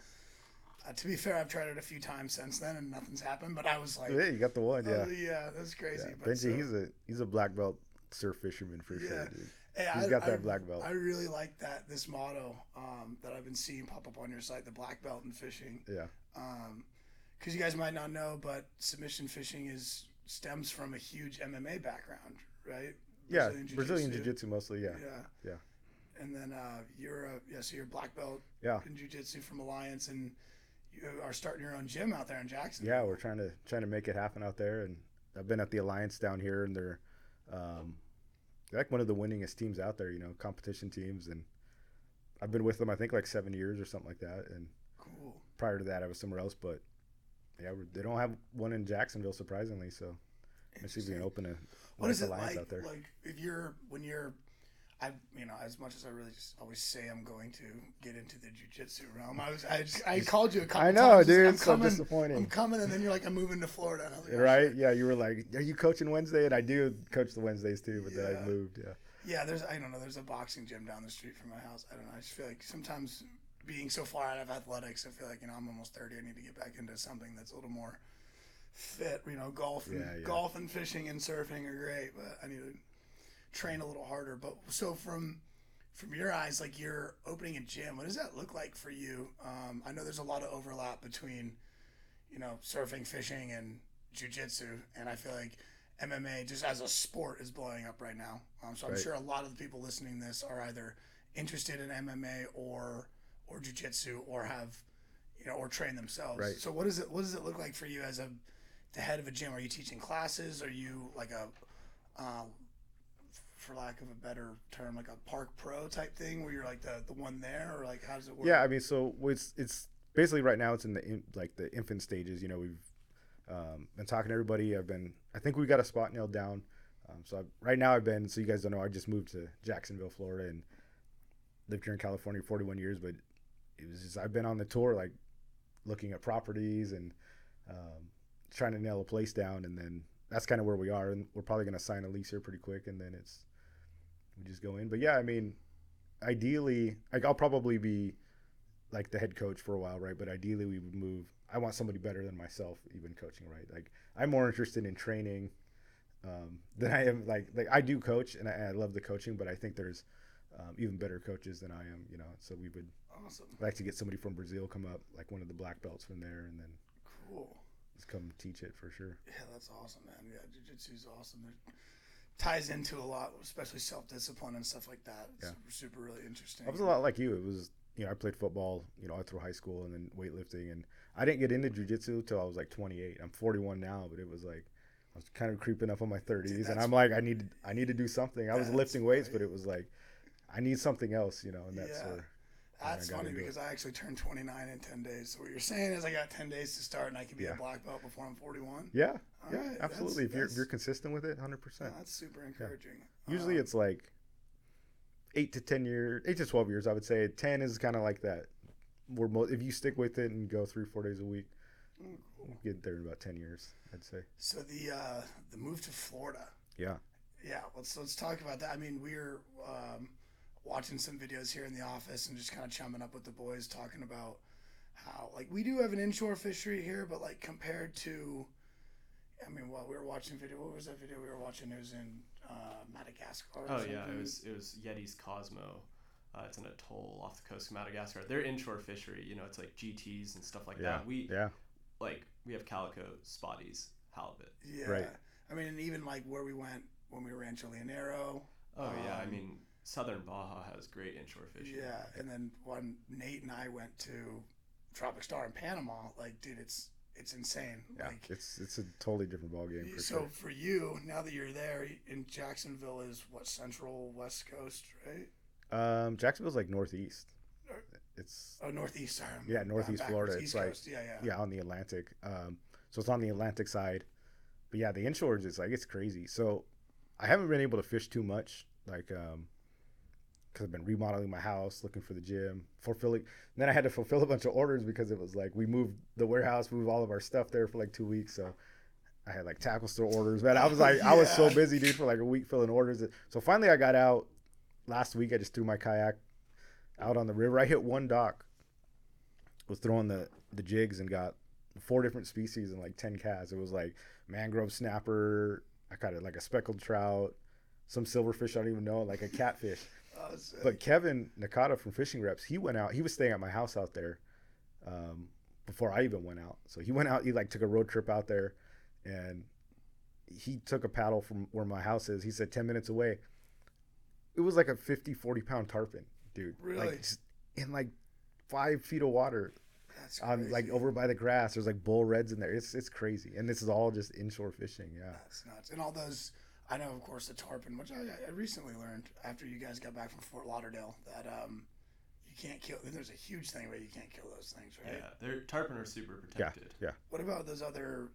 Uh, to be fair, I've tried it a few times since then and nothing's happened. But I was like,
Yeah, you got the one. Yeah,
oh, yeah, that's crazy.
yeah.
But
Benji,
so-
he's a he's a black belt surf fisherman for
Yeah.
sure. Dude.
Hey,
He's
I-
got that
I-
black belt.
I really like that this motto um, that I've been seeing pop up on your site, the black belt in fishing.
Yeah,
Because you guys might not know, but submission fishing is stems from a huge MMA background, right?
yeah. Brazilian
jiu-jitsu.
jiu-jitsu mostly. Yeah,
Yeah.
Yeah.
And then uh, you're a yeah, so you're black belt
yeah,
in jiu-jitsu from Alliance, and you are starting your own gym out there in Jackson.
yeah. We're trying to trying to make it happen out there, and I've been at the alliance down here, and they're um, they're like one of the winningest teams out there. You know, competition teams, and I've been with them I think like seven years or something like that. And
Cool.
prior to that, I was somewhere else, but yeah, they don't have one in Jacksonville surprisingly. So let's see if we can open a
What
nice
is it
alliance
like?
out there.
Like if you're when you're, I you know as much as I really just always say I'm going to get into the jujitsu realm, I was I just, I called you a couple
I know,
times.
dude. It's so
coming,
disappointing.
I'm coming, and then you're like I'm moving to Florida. And I was like, oh,
right?
shit.
Yeah, you were like, "Are you coaching Wednesday?" And I do coach the Wednesdays too, but then I moved. Yeah,
Yeah, there's I don't know. There's a boxing gym down the street from my house. I don't know. I just feel like sometimes being so far out of athletics, I feel like you know I'm almost 30. I need to get back into something that's a little more fit. You know, golf, and,
Yeah, yeah.
golf and fishing and surfing are great, but I need to train a little harder. But so from from your eyes, like you're opening a gym, what does that look like for you? Um, I know there's a lot of overlap between you know surfing, fishing, and jujitsu, and I feel like MMA just as a sport is blowing up right now. Um, so I'm
Right.
sure a lot of the people listening to this are either interested in MMA or or jujitsu or have you know or train themselves.
Right.
So what does it what does it look like for you as a the head of a gym? Are you teaching classes? Are you like a um, for lack of a better term, like a park pro type thing where you're like the, the one there or like how does it work?
yeah. I mean, so it's it's basically right now it's in the in, like the infant stages. You know, we've um, been talking to everybody. I've been. I think we got a spot nailed down. Um, so I, right now I've been. So you guys don't know, I just moved to Jacksonville, Florida, and lived here in California 41 years. But it was just I've been on the tour, like looking at properties and um, trying to nail a place down, and then that's kind of where we are. And we're probably going to sign a lease here pretty quick, and then it's we just go in. But yeah, I mean, ideally, like I'll probably be like the head coach for a while, right? But ideally, we would move. I want somebody better than myself, even coaching, right? Like I'm more interested in training um, than I am. Like like I do coach, and I, I love the coaching, but I think there's um, even better coaches than I am, you know. So we would
Awesome.
like to get somebody from Brazil come up, like one of the black belts from there, and then
Cool.
just come teach it for sure.
Yeah, that's awesome, man. Yeah, jiu-jitsu is awesome. It ties into a lot, especially self-discipline and stuff like that. It's
Yeah.
super, super really interesting.
I was a lot like you. It was, you know, I played football, you know, through high school and then weightlifting. And I didn't get into jujitsu till I was like 28. I'm 41 now, but it was like, I was kind of creeping up on my 30s. and I'm like, I need, I need to do something. I was lifting weights,
right.
but it was like, I need something else, you know, and that's
Yeah.
where,
That's funny
do it.
because I actually turned 29 in 10 days. So what you're saying is I got 10 days to start and I can be
Yeah.
a black belt before I'm 41.
yeah,
All
yeah,
right,
absolutely.
that's-
If you're, if you're consistent with it, 100%.
That's super encouraging.
Usually
Um,
it's like eight to 10 years, eight to 12 years, I would say. 10 is kind of like that. Where mo- if you stick with it and go three, four days a week,
mm,
you get there in about 10 years, I'd say.
so the uh, the move to Florida.
Yeah.
Yeah, let's let's talk about that. I mean, we're um, watching some videos here in the office and just kind of chumming up with the boys, talking about how like we do have an inshore fishery here, but like compared to, I mean, what we were watching video. What was that video we were watching? It was in uh, Madagascar. or
Oh yeah, it was it was Yeti's Cosmo. Uh, it's an atoll off the coast of Madagascar. They're inshore fishery. You know, it's like GTS and stuff like
Yeah.
that. We
Yeah.
like we have calico, spotties, halibut.
Yeah.
Right.
I mean, and even like where we went when we were in Leonero.
Oh yeah, I
Um,
mean southern Baja has great inshore fishing.
Yeah, and then when Nate and I went to Tropic Star in Panama, like, dude, it's it's insane.
Yeah.
Like,
It's it's a totally different ballgame for
so
sure.
for you, now that you're there in Jacksonville, is what Central West Coast, right?
Um, Jacksonville's like northeast. It's
Oh, Northeast. Sorry,
Yeah,
going
Northeast
backwards.
Florida, it's
East
like-
Coast. Yeah, yeah.
yeah on the Atlantic. Um, so it's on the Atlantic side. But yeah, the inshore is like it's crazy. So I haven't been able to fish too much, like um, because I've been remodeling my house, looking for the gym, fulfilling. And then I had to fulfill a bunch of orders because it was like we moved the warehouse, moved all of our stuff there for like two weeks. So I had like tackle store orders, man. I was like, I was so busy, dude, for like a week filling orders. So finally, I got out last week I just threw my kayak out on the river. I hit one dock, was throwing the the jigs and got four different species and like ten casts. It was like mangrove snapper. I caught it like a speckled trout, some silverfish I don't even know, like a catfish. But Kevin Nakata from Fishing Reps, he went out. He was staying at my house out there um, before I even went out. So he went out. He like took a road trip out there, and he took a paddle from where my house is. He said ten minutes away. It was like a 50, 40 pound tarpon, dude.
Really?
Like in like five feet of water.
That's
Um, like over by the grass. There's like bull reds in there. It's it's crazy, and this is all just inshore fishing. Yeah.
That's nuts. And all those, I know, of course, the tarpon, which I, I recently learned after you guys got back from Fort Lauderdale, that um, you can't kill. There's a huge thing where you can't kill those things, right?
Yeah, they're tarpon are super protected.
Yeah.
What about those other,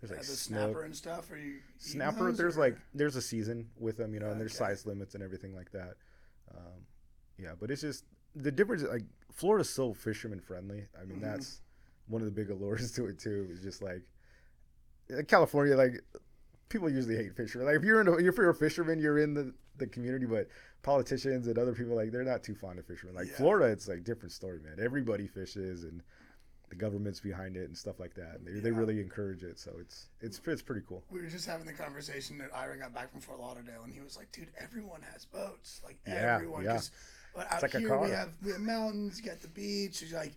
There's
uh,
like
the
snook.
snapper and stuff? Are you
snapper
those,
there's
or-
like there's a season with them you know and there's size limits and everything like that um, yeah but it's just the difference like florida's so fisherman friendly i mean
Mhm.
that's one of the big allures to it too is just like california like people usually hate fishermen like if you're in a, if you're a fisherman you're in the the community but politicians and other people like they're not too fond of fishermen like
Yeah.
florida it's like different story man everybody fishes and the government's behind it and stuff like that and they, they really encourage it so it's it's it's pretty cool
We were just having the conversation that Ira got back from Fort Lauderdale, and he was like, "Dude, everyone has boats. Like
Yeah,
everyone.
yeah.
But out
like a
here
car.
we have we have mountains. You got the beach. It's like,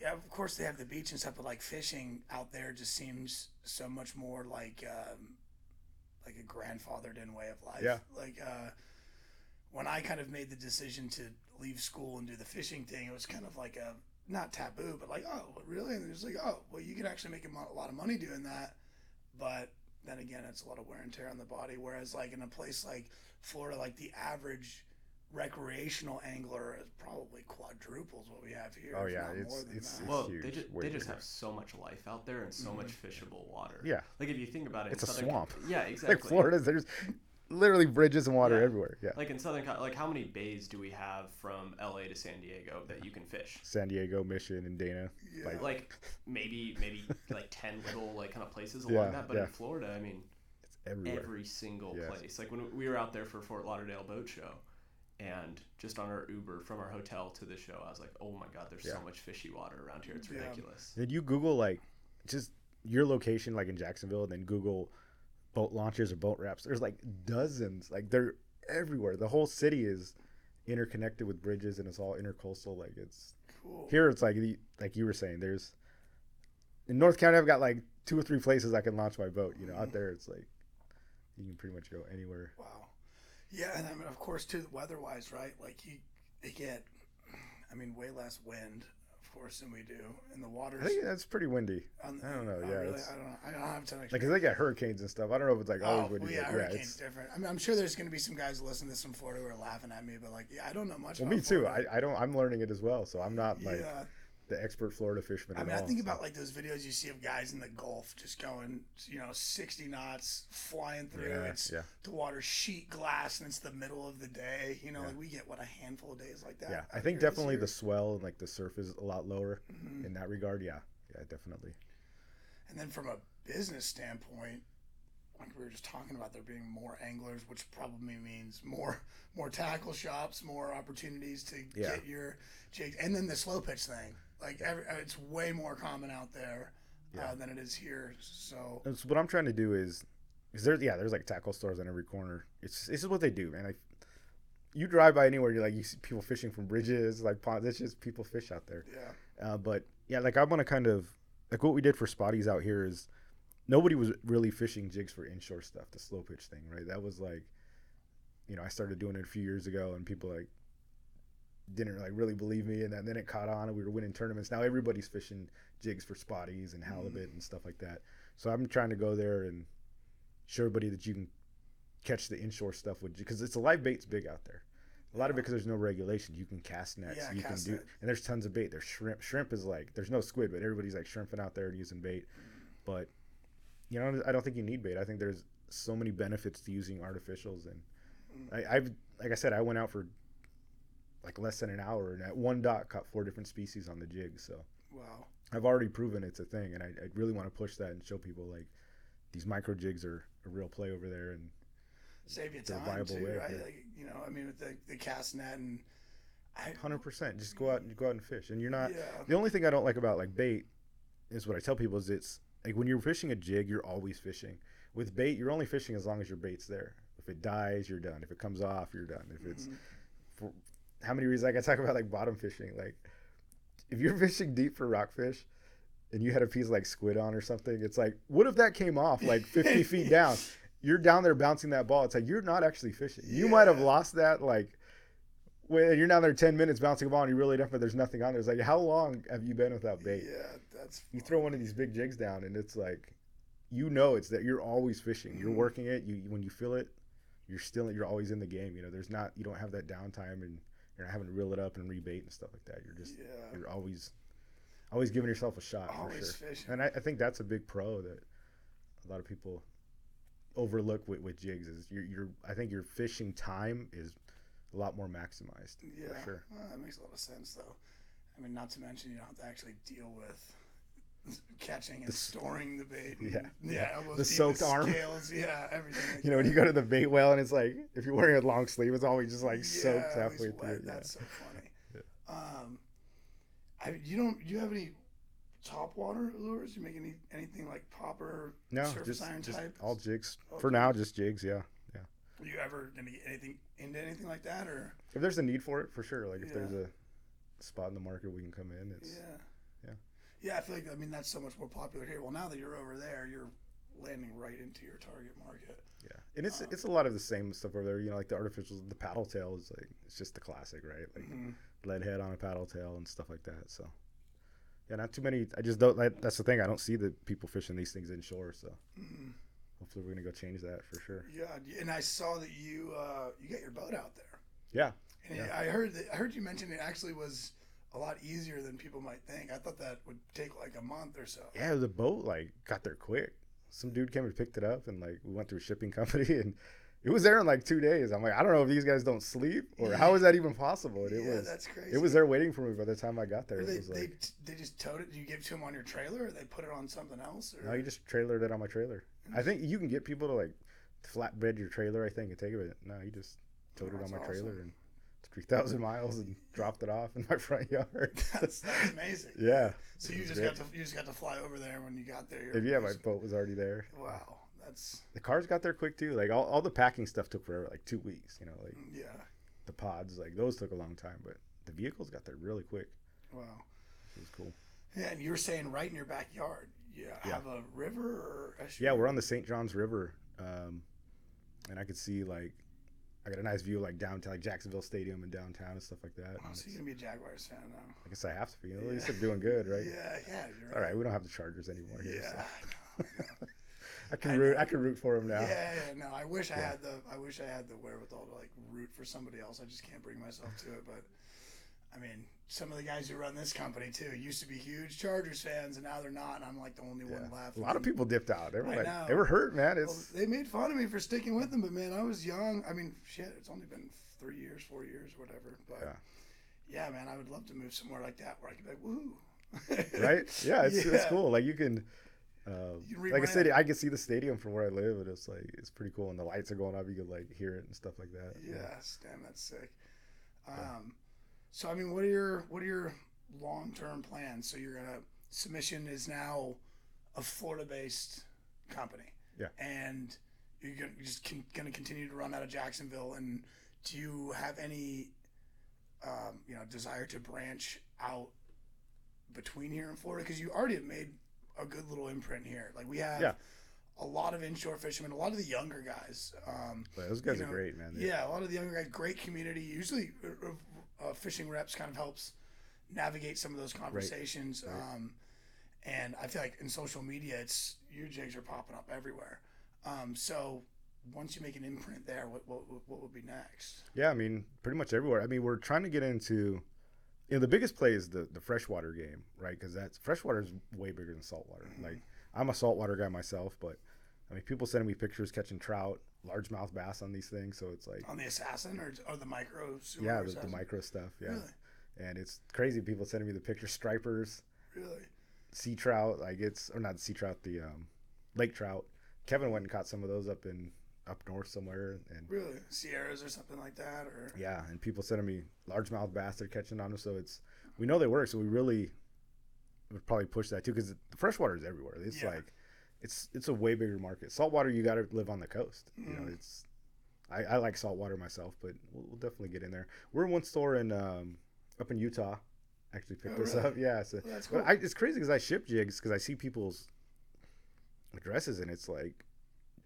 yeah, of course they have the beach and stuff, but like fishing out there just seems so much more like um, like a grandfathered in way of life.
Yeah.
Like uh, when I kind of made the decision to leave school and do the fishing thing, it was kind of like a not taboo, but like, oh, really? And it's like, oh, well, you can actually make a lot of money doing that, but then again, it's a lot of wear and tear on the body. Whereas, like in a place like Florida, like the average recreational angler is probably quadruples what we have here.
Oh, yeah,
not
it's-
more than
it's-
that.
Well,
huge,
they just they just have so much life out there and so mm-hmm. much fishable water.
Yeah.
Like if you think about it,
It's
in
a
Southern-
swamp.
Yeah, exactly.
like Florida, there's literally bridges and water
Yeah.
everywhere. Yeah.
Like in Southern, Cal- like how many bays do we have from LA to San Diego that you can fish?
San Diego, Mission, and Dana.
Yeah.
Like,
Like maybe maybe like ten little like kind of places
Yeah,
along that. But
yeah.
in Florida, I mean,
it's everywhere.
every single
Yes.
place. Like when we were out there for Fort Lauderdale Boat Show, and just on our Uber from our hotel to the show, I was like, oh my god, there's
Yeah.
so much fishy water around here. It's
Yeah.
ridiculous.
Did you Google like just your location, like in Jacksonville, and then Google boat launches or boat wraps? There's like dozens. Like they're everywhere. The whole city is interconnected with bridges, and it's all intercoastal. Like it's
cool.
here. It's like the, like you were saying. There's in North County, I've got like two or three places I can launch my boat. You know, out mm-hmm. there, it's like you can pretty much go anywhere.
Wow. Yeah, and I mean, of course, too, weather-wise, right? Like you, they get, I mean, way less wind, of course, than we do, and the water's.
I think that's pretty windy.
on,
I don't know,
oh,
yeah,
really?
it's-
I don't know. I don't have of
Like, 'cause they get hurricanes and stuff. I don't know if it's like always
Oh,
windy.
well, yeah,
but yeah,
hurricane's
it's.
different. I mean, I'm sure there's going to be some guys listening to this from Florida who are laughing at me, but like, yeah, I don't know much.
Well,
about
me too.
Florida.
I, I don't. I'm learning it as well, so I'm not like
yeah.
The expert Florida fisherman.
I mean, I
all,
think about like those videos you see of guys in the Gulf just going, you know, 60 knots, flying through.
Yeah,
it's
yeah.
the water sheet glass, and it's the middle of the day. You know,
Yeah.
like we get what a handful of days like that.
Yeah, I think definitely the swell and like the surf is a lot lower
Mhm.
in that regard. Yeah, yeah, definitely.
And then from a business standpoint, like we were just talking about, there being more anglers, which probably means more more tackle shops, more opportunities to
Yeah.
get your jigs, and then the slow pitch thing. Like every, uh, it's way more common out there
Yeah.
uh, than it is here. So
what I'm trying to do is, is there? Yeah, there's like tackle stores on every corner. It's this is what they do, man. Like, you drive by anywhere, you're like you see people fishing from bridges, like ponds. It's just people fish out there.
yeah,
Uh, but yeah, like I want to kind of like what we did for spotties out here is nobody was really fishing jigs for inshore stuff, the slow pitch thing, right? That was like, you know, I started doing it a few years ago, and people like didn't like really believe me, and then, it caught on, and we were winning tournaments. Now everybody's fishing jigs for spotties and halibut mm. and stuff like that. So I'm trying to go there and show everybody that you can catch the inshore stuff with because it's a live bait's big out there. A lot of it because there's no regulation. You can cast nets.
Yeah,
you
cast
can do,
net.
and there's tons of bait. There's shrimp. Shrimp is like there's no squid, but everybody's like shrimping out there and using bait. But you know, I don't think you need bait. I think there's so many benefits to using artificials, and mm. I, I've like I said, I went out for like less than an hour, and at one dot caught four different species on the jig. So
wow.
I've already proven it's a thing, and I, I really want to push that and show people like these micro jigs are a real play over there, and
save you
a
time
viable
too,
way,
right? Like you know, I mean, with the the cast net and I,
Hundred percent. Just go out and go out and fish, and you're not.
yeah,
The only thing I don't like about like bait is what I tell people is it's like when you're fishing a jig, you're always fishing. With bait, you're only fishing as long as your bait's there. If it dies, you're done. If it comes off, you're done. If it's
Mhm.
for how many reasons like I talk about like bottom fishing, like if you're fishing deep for rockfish and you had a piece of like squid on or something, it's like what if that came off like 50 feet down? You're down there bouncing that ball. It's like you're not actually fishing. You might have lost that like when you're down there 10 minutes bouncing a ball and you really don't, but there's nothing on there. It's like how long have you been without bait?
yeah, that's
You throw one of these big jigs down and it's like you know it's that you're always fishing. You're
Mhm.
working it. You when you feel it, you're still you're always in the game. You know, there's not you don't have that downtime and you're not having to reel it up and rebait and stuff like that. You're just
yeah,
you're always always giving yourself a shot for sure.
fishing.
And I, I think that's a big pro that a lot of people overlook with, with jigs is you're, you're I think your fishing time is a lot more maximized.
Yeah,
sure.
Well, that makes a lot of sense, though. I mean, not to mention you don't have to actually deal with catching and storing the bait.
Yeah,
and-
yeah.
yeah, almost
The soaked arm.
scales, yeah, everything. Like
You know, when you go to the bait well and it's like if you're wearing a long sleeve, it's always just like
yeah,
soaked halfway
wet.
through. it, Yeah.
That's so funny.
Yeah.
Um, I, you don't. Do you have any top water lures? You make any anything like popper,
No,
surface
just,
iron
just
type?
all jigs.
All
For now, just jigs. Yeah. Yeah.
Were you ever going any, anything into anything like that, or
If there's a need for it, for sure. Like if
Yeah.
there's a spot in the market we can come in, it's
yeah,
yeah.
I feel like I mean that's so much more popular here. Well, now that you're over there, you're landing right into your target market.
yeah. And it's
Um,
it's a lot of the same stuff over there. You know, like the artificial, the paddle tail is like it's just the classic, right? Like
Mhm.
lead head on a paddle tail and stuff like that. So yeah, not too many. I just don't. Like, that's the thing. I don't see the people fishing these things inshore. So
Mhm.
hopefully we're gonna go change that for sure.
Yeah, and I saw that you uh, you got your boat out there.
Yeah.
And
Yeah.
I heard that I heard you mention it actually was a lot easier than people might think. I thought that would take like a month or so.
Yeah, the boat like got there quick. Some dude came and picked it up, and like we went through a shipping company, and it was there in like two days. I'm like, I don't know if these guys don't sleep or how is that even possible? And it
yeah,
was
that's crazy.
it was there waiting for me by the time I got there.
Or they,
was
they,
like
they just towed it. Do you give it to them on your trailer, or they put it on something else? Or
no, you just trailered it on my trailer. I think you can get people to like flatbed your trailer. I think and take it. No, you just towed it on my trailer and three thousand miles and dropped it off in my front yard.
that's, that's amazing.
yeah.
So you just
great.
got to you just got to fly over there when you got there.
Yeah, my boat was already there.
wow, that's
The cars got there quick too. Like all, all the packing stuff took forever, like two weeks. You know, like
yeah.
the pods, like those took a long time, but the vehicles got there really quick.
Wow.
It was cool.
Yeah, and you were saying right in your backyard. You
Yeah.
have a river or a
Yeah, we're on the St. Johns River, um, and I could see like I got a nice view of, like downtown, like Jacksonville Stadium and downtown and stuff like that. And
so you're gonna be a Jaguars fan now.
I guess I have to be. You know, at least
Yeah.
they're doing good, right?
Yeah, yeah. You're
All right, we don't have the Chargers anymore here.
Yeah.
So. I
I
can root.
know.
I can root for them now.
Yeah, yeah, no. I wish I had the I wish I had the wherewithal to like root for somebody else. I just can't bring myself to it. But I mean, some of the guys who run this company too used to be huge Chargers fans, and now they're not. And I'm like the only
Yeah.
one left.
A lot of people dipped out. They were
I
like,
know.
they were hurt, man.
Well,
It's
they made fun of me for sticking with them, but man, I was young. I mean, shit, it's only been three years, four years, whatever. But
Yeah.
yeah, man, I would love to move somewhere like that where I could be like, woo.
right. Yeah, it's, it's cool. Like you can.
You
like I said. I can see the stadium from where I live, and it's like it's pretty cool. And the lights are going up; you can like hear it and stuff like that.
Yes, damn, that's sick. Um, so I mean, what are your what are your long term plans? So you're gonna submission is now a Florida based company.
Yeah.
And you're gonna you're just con- gonna continue to run out of Jacksonville. And do you have any, um, you know, desire to branch out between here and Florida? Because you already have made a good little imprint here. Like we have.
Yeah.
A lot of inshore fishermen, a lot of the younger guys. Um,
those guys
You
are great, man.
Yeah, a lot of the younger guys, great community. Usually, uh, fishing reps kind of helps navigate some of those conversations.
Right.
Um, and I feel like in social media, it's your jigs are popping up everywhere. Um, so once you make an imprint there, what what, what would be next?
Yeah, I mean, pretty much everywhere. I mean, we're trying to get into, you know, the biggest play is the the freshwater game, right? Because that's freshwater is way bigger than saltwater.
Mhm.
Like, I'm a saltwater guy myself, but I mean, people sending me pictures catching trout, largemouth bass on these things, so it's like,
On the assassin or, or the micro?
Yeah, the, the micro stuff, yeah.
Really,
And it's crazy. People sending me the picture stripers,
really.
sea trout, like it's or not sea trout, the um, lake trout. Kevin went and caught some of those up in up north somewhere, and
Really, Sierras or something like that, or
yeah, and people sending me largemouth bass they're catching on them. So it's we know they work, so we really would probably push that too because the freshwater is everywhere. It's
Yeah.
like it's it's a way bigger market. Saltwater, you got to live on the coast. You know,
Mhm.
it's I, I like saltwater myself, but we'll, we'll definitely get in there. We're in one store in um, up in Utah. Actually picked
Oh,
this
really?
up. Yeah, so
Well, that's cool.
I, it's crazy because I ship jigs because I see people's addresses and it's like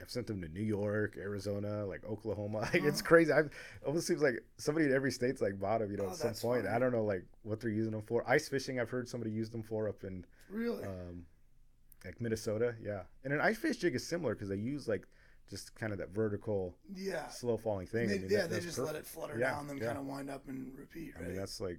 I've sent them to New York, Arizona, like Oklahoma. Like it's
Uh-huh.
crazy. I've it almost seems like somebody in every state's like bought them. You know,
Oh,
at some point. I don't know like what they're using them for. Ice fishing. I've heard somebody use them for up in
really,
um, like Minnesota. Yeah, and an ice fish jig is similar because they use like just kind of that vertical,
yeah.
slow falling thing.
They,
I mean,
yeah,
that-
they just let it flutter
Yeah,
down, then
yeah.
kind of wind up and repeat.
I mean, that's like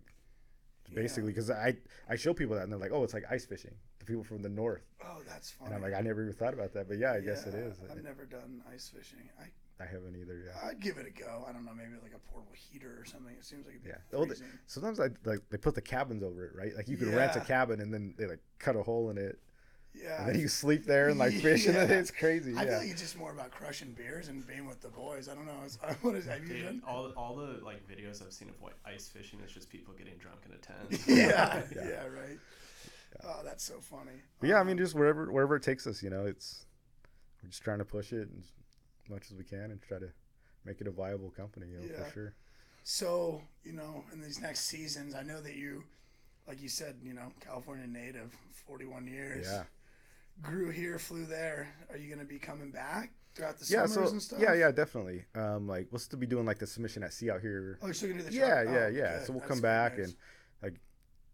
basically because I I show people that and they're like, oh, it's like ice fishing. The people from the north,
oh, that's funny.
and I'm like, I never even thought about that, but yeah, I guess it is.
I've eh. never done ice fishing. I
I haven't either. Yeah.
I'd give it a go. I don't know, maybe like a portable heater or something. It seems like it'd be
Yeah. Oh, the-
freezing.
Sometimes I like they put the cabins over it, right? Like you can rent a cabin and then they like cut a hole in it,
yeah.
and then you sleep there and like fish in it.
Yeah.
It's crazy.
I feel like it's just more about crushing beers and being with the boys. I don't know. It's, what is have you
Dude,
done?
all all the like videos I've seen of what ice fishing is just people getting drunk in a tent.
yeah,
Yeah.
yeah, right. Oh, that's so funny.
But yeah, I
Um,
mean, just wherever wherever it takes us, you know, it's we're just trying to push it as much as we can and try to make it a viable company, you know,
Yeah.
for sure.
So, you know, in these next seasons, I know that you, like you said, you know, California native, 41 years.
Yeah.
Grew here, flew there. Are you going to be coming back throughout the
Yeah,
summers
so
and stuff?
yeah, yeah, definitely. Um, like we'll still be doing like the submission at Sea Out here.
Oh, you're still going to do the
Yeah,
truck?
yeah,
Oh,
yeah.
good.
So we'll
That's
come back
news.
and like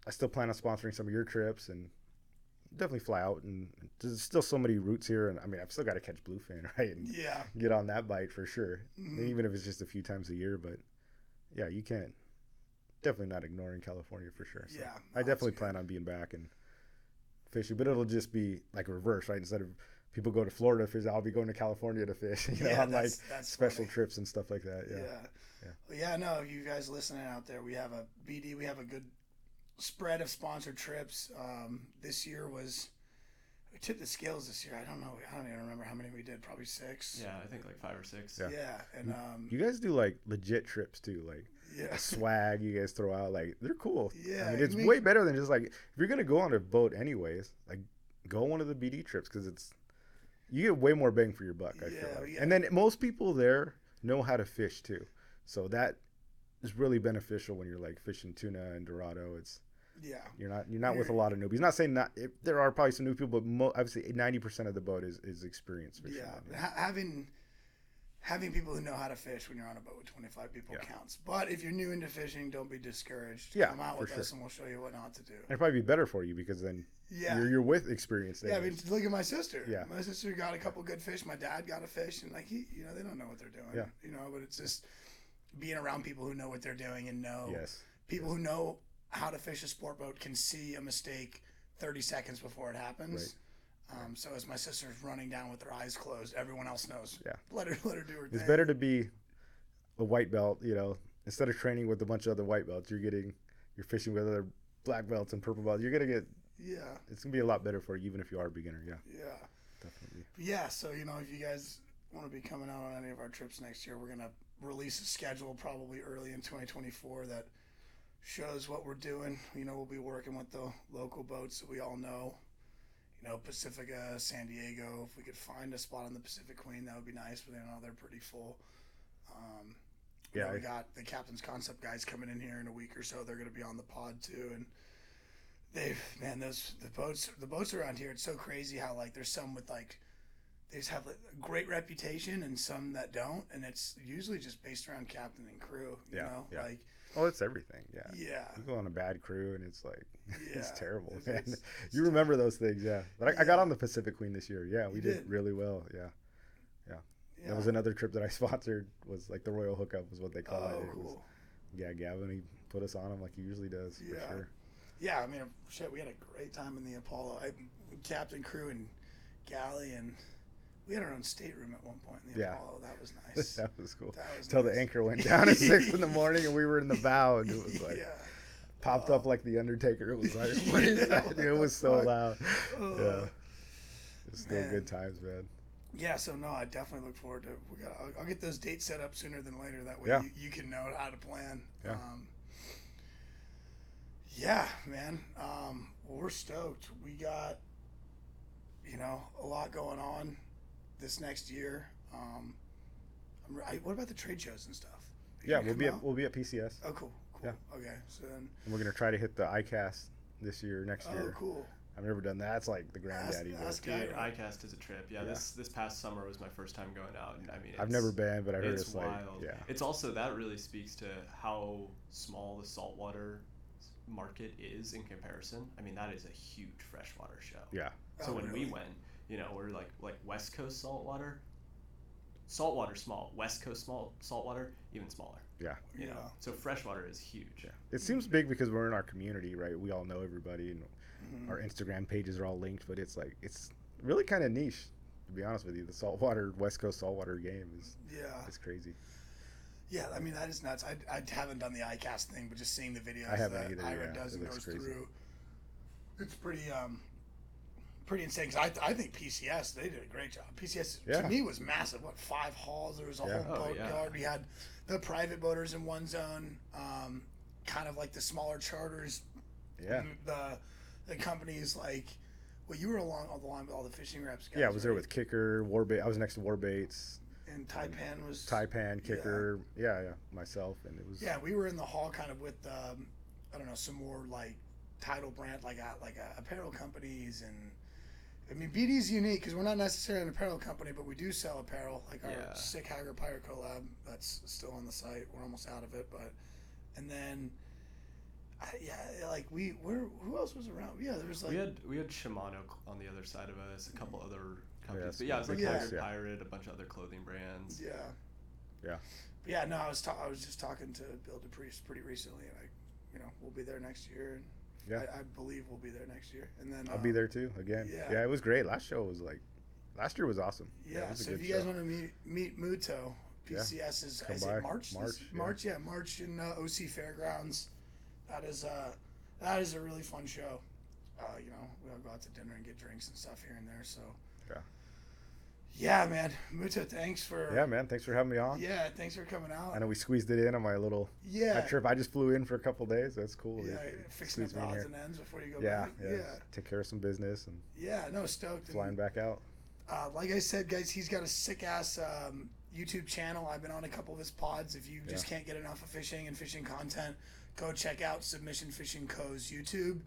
I still plan on sponsoring some of your trips and definitely fly out and there's still so many routes here and I mean I've still got to catch bluefin right and
Yeah.
get on that bite for sure.
Mhm.
Even if it's just a few times a year, but yeah, you can't definitely not ignoring California for sure. So
Yeah.
I definitely plan on being back and fishing, but it'll just be like reverse, right? Instead of people go to Florida to fish, I'll be going to California to fish. You know,
Yeah,
on like
that's- that's
special
funny.
trips and stuff like that.
Yeah.
Yeah.
Yeah.
Yeah.
Well, yeah, no, you guys listening out there, we have a BD, we have a good spread of sponsored trips. Um, this year was, we tipped the scales this year. I don't know. I don't even remember how many we did. Probably six.
Yeah, I think like five or six.
Yeah.
Yeah. And, um,
You guys do like legit trips too, like
yeah.
swag you guys throw out. Like they're cool.
Yeah,
I mean it's
make-
way better than just like if you're gonna go on a boat anyways, like go one of the BD trips because it's you get way more bang for your buck. I feel
Yeah,
like,
yeah.
and then most people there know how to fish too, so that is really beneficial when you're like fishing tuna and dorado. It's
Yeah.
you're not you're not with a lot of newbies. Not saying not if, there are probably some new people, but mo- obviously ninety percent of the boat is is experienced fishing.
Yeah. Ha- having, having people who know how to fish when you're on a boat with 25 people
Yeah.
counts. But if you're new into fishing, don't be discouraged.
Yeah,
Come out with
sure.
us and we'll show you what not to do.
It'd probably be better for you because then
Yeah.
you're, you're with experienced.
Yeah, I mean, look at my sister.
Yeah.
my sister got a couple good fish. My dad got a fish, and like he, you know, they don't know what they're doing.
Yeah.
you know, but it's just being around people who know what they're doing and know
yes.
people who know how to fish a sport boat can see a mistake 30 seconds before it happens. Um, so as my sister's running down with her eyes closed, everyone else knows.
Yeah.
let her let her do her thing.
It's better to be a white belt, you know, instead of training with a bunch of other white belts, you're getting, you're fishing with other black belts and purple belts. You're gonna get,
Yeah,
it's gonna be a lot better for you, even if you are a beginner. Yeah,
yeah,
definitely.
yeah. So you know, if you guys want to be coming out on any of our trips next year, we're gonna release a schedule probably early in 2024 that shows what we're doing. You know, we'll be working with the local boats that we all know. You know, Pacifica, San Diego. If we could find a spot on the Pacific Queen, that would be nice. But you know, they're pretty full. Um,
Yeah,
we got the Captain's Concept guys coming in here in a week or so. They're going to be on the pod too, and they've man, those the boats, the boats around here. It's so crazy how like there's some with like they just have a great reputation and some that don't, and it's usually just based around captain and crew. You
Yeah,
know,
yeah.
like
Oh, it's everything. Yeah.
yeah,
You go on a bad crew and it's like, it's terrible,
It's-
man.
it's- it's
you remember those things, yeah. But I, I got on the Pacific Queen this year. Yeah, we did,
did?
really well. Yeah.
yeah.
That was another trip that I sponsored. Was like the Royal Hookup was what they call
oh,
it. It was-
cool.
yeah, Gavin, he put us on him like he usually does
Yeah.
for sure.
Yeah, I mean, shit, we had a great time in the Apollo. I, captain, crew, and galley, and we had our own stateroom at one point in the
Yeah.
Apollo. That was nice.
that was cool.
That was
Until
nice.
the anchor went down at six in the morning and we were in the bow and it was like
yeah.
popped up like the Undertaker. It was like, what is that? It was so
fuck?
loud.
Oh.
Yeah. It's still
Man.
good times, man.
Yeah, so no, I definitely look forward to. We got. I'll, I'll get those dates set up sooner than later. That way,
Yeah.
you, you can know how to plan.
Yeah.
Um, yeah, man. Um, well, we're stoked. We got, you know, a lot going on this next year. Um, I'm, I, what about the trade shows and stuff? Are
Yeah, we'll
come
be at, we'll be at PCS,
Oh, cool. Cool. Yeah. Okay. So then.
and we're gonna try to hit the ICAST this year, next
Oh,
year.
Oh, cool.
I've never done that. It's like the granddaddy. but
that's
Dude,
Yeah.
ICAST is a trip. Yeah,
Yeah.
this this past summer was my first time going out, and I mean,
I've never been, but I heard
it's,
it's, like,
wild.
yeah,
It's also that really speaks to how small the saltwater market is in comparison. I mean, that is a huge freshwater show.
yeah,
So
Oh,
when
really?
we went, you know, we're like like West Coast saltwater, saltwater small. West Coast small saltwater even smaller.
yeah.
You know,
Yeah.
so freshwater is huge.
It seems big because we're in our community, right? We all know everybody, and
Mhm.
our Instagram pages are all linked. But it's like it's really kind of niche, to be honest with you. The saltwater West Coast saltwater game is
Yeah.
is crazy.
Yeah, I mean that is nuts. I, I haven't done the ICAST thing, but just seeing the videos
I haven't
that
either,
Ira
yeah.
does
It
and goes
crazy.
through, it's pretty um pretty insane. 'cause I, I think PCS they did a great job. PCS
Yeah.
to me was massive. What five halls? There was a
Yeah.
whole
Oh,
boat
yeah.
yard. We had the private boaters in one zone, um, kind of like the smaller charters.
Yeah,
The the companies like. Well, you were along all the line with all the fishing reps. Guys,
yeah. I was there with Kicker, Warbait. I was next to Warbaits,
and Taipan was
Taipan, Kicker. Yeah. yeah, myself, and it was
Yeah, we were in the hall kind of with um, I don't know some more like title brand like uh, like uh, apparel companies and I mean BD's unique because we're not necessarily an apparel company, but we do sell apparel like our
Yeah.
Sick Hager Pirate collab that's still on the site. We're almost out of it, but and then I, yeah, like we where who else was around? Yeah, there was like
we had we had Shimano on the other side of us, a couple mm-hmm. other companies.
Yeah,
but yeah, it was like
yeah.
Tiger Pirate, a bunch of other clothing brands.
yeah
Yeah.
But yeah. No, I was ta- I was just talking to Bill Dupree pretty recently, and I you know we'll be there next year. And
Yeah.
I, I believe we'll be there next year, and then
I'll
um,
be there too again.
yeah.
Yeah. it was great. Last show was like, last year was awesome.
Yeah,
it was
so if you guys
show.
want to meet meet Muto, PCS is,
Come
is
by.
it March? this-
March, yeah.
March, yeah, March in uh, OC Fairgrounds. That is uh that is a really fun show. Uh, you know, we all go out to dinner and get drinks and stuff here and there. So
Yeah.
Yeah, man, Muto, thanks for
Yeah, man. Thanks for having me on.
yeah, thanks for coming out.
I know we squeezed it in on my little
yeah,
my trip. I just flew in for a couple days. That's cool.
yeah, fixing up
in
odds
here.
and ends before you go
Yeah,
back.
yeah,
Yeah,
Take care of some business and
yeah, no, stoked. and-
flying back out.
Uh, like I said, guys, he's got a sick ass um, YouTube channel. I've been on a couple of his pods. If you just can't get enough of fishing and fishing content, go check out Submission Fishing Co.'s YouTube.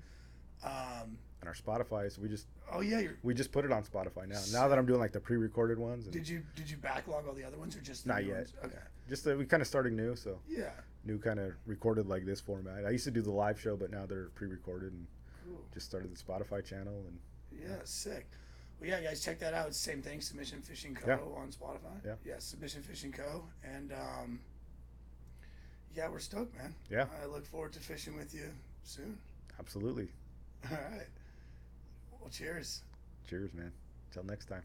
Um,
And our Spotify, so we just
oh yeah, you're,
we just put it on Spotify now. Now that I'm doing like the pre-recorded ones, and
did you did you backlog all the other ones or just the
Not
new
yet.
ones? Okay,
just that we kind of starting new, so
yeah,
new kind of recorded like this format. I used to do the live show, but now they're pre-recorded and
cool.
just started the Spotify channel and
Yeah, sick. Well, yeah, guys, check that out. Same thing, Submission Fishing Co.
Yeah.
on Spotify.
Yeah.
yeah, Submission Fishing Co. And um, yeah, we're stoked, man.
Yeah.
I look forward to fishing with you soon.
absolutely.
All right. Well, cheers.
Cheers, man. Till next time.